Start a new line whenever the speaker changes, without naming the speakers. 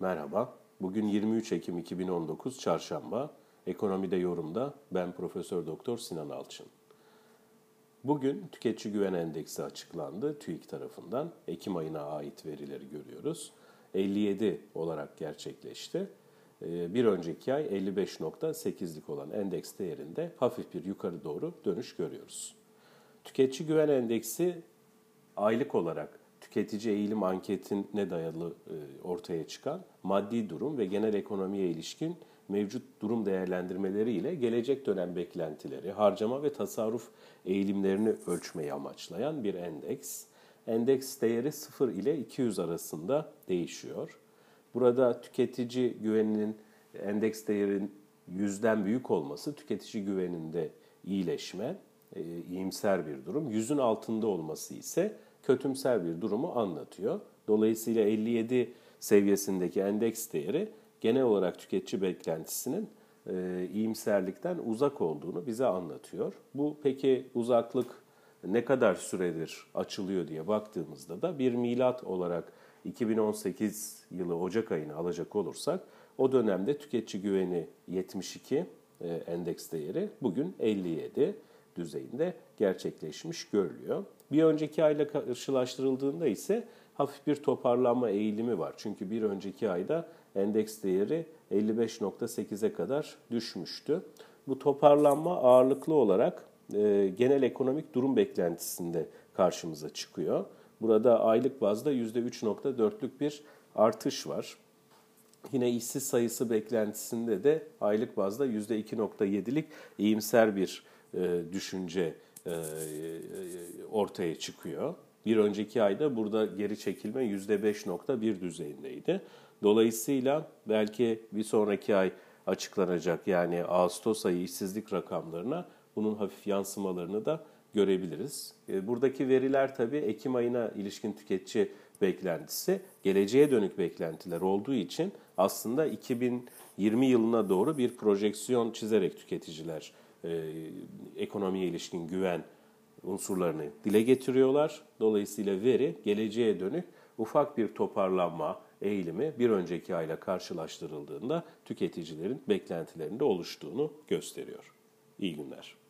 Merhaba. Bugün 23 Ekim 2019 Çarşamba. Ekonomide yorumda ben Profesör Doktor Sinan Alçın. Bugün tüketici güven endeksi açıklandı TÜİK tarafından. Ekim ayına ait verileri görüyoruz. 57 olarak gerçekleşti. Ee, bir önceki ay 55.8'lik olan endeks değerinde hafif bir yukarı doğru dönüş görüyoruz. Tüketici güven endeksi aylık olarak tüketici eğilim anketine dayalı e, ortaya çıkan maddi durum ve genel ekonomiye ilişkin mevcut durum değerlendirmeleri ile gelecek dönem beklentileri, harcama ve tasarruf eğilimlerini ölçmeyi amaçlayan bir endeks. Endeks değeri 0 ile 200 arasında değişiyor. Burada tüketici güveninin endeks değerin yüzden büyük olması tüketici güveninde iyileşme, e, iyimser bir durum. Yüzün altında olması ise kötümser bir durumu anlatıyor. Dolayısıyla 57 seviyesindeki endeks değeri genel olarak tüketici beklentisinin e, iyimserlikten uzak olduğunu bize anlatıyor. Bu peki uzaklık ne kadar süredir açılıyor diye baktığımızda da bir milat olarak 2018 yılı Ocak ayını alacak olursak o dönemde tüketici güveni 72 e, endeks değeri bugün 57 düzeyinde gerçekleşmiş görülüyor. Bir önceki ayla karşılaştırıldığında ise hafif bir toparlanma eğilimi var. Çünkü bir önceki ayda endeks değeri 55.8'e kadar düşmüştü. Bu toparlanma ağırlıklı olarak e, genel ekonomik durum beklentisinde karşımıza çıkıyor. Burada aylık bazda %3.4'lük bir artış var. Yine işsiz sayısı beklentisinde de aylık bazda %2.7'lik iyimser bir e, düşünce e, ortaya çıkıyor. Bir önceki ayda burada geri çekilme %5.1 düzeyindeydi. Dolayısıyla belki bir sonraki ay açıklanacak yani Ağustos ayı işsizlik rakamlarına bunun hafif yansımalarını da görebiliriz. E, buradaki veriler tabii Ekim ayına ilişkin tüketici beklentisi, geleceğe dönük beklentiler olduğu için aslında 2020 yılına doğru bir projeksiyon çizerek tüketiciler e, ekonomiye ilişkin güven unsurlarını dile getiriyorlar. Dolayısıyla veri geleceğe dönük ufak bir toparlanma eğilimi bir önceki ayla karşılaştırıldığında tüketicilerin beklentilerinde oluştuğunu gösteriyor. İyi günler.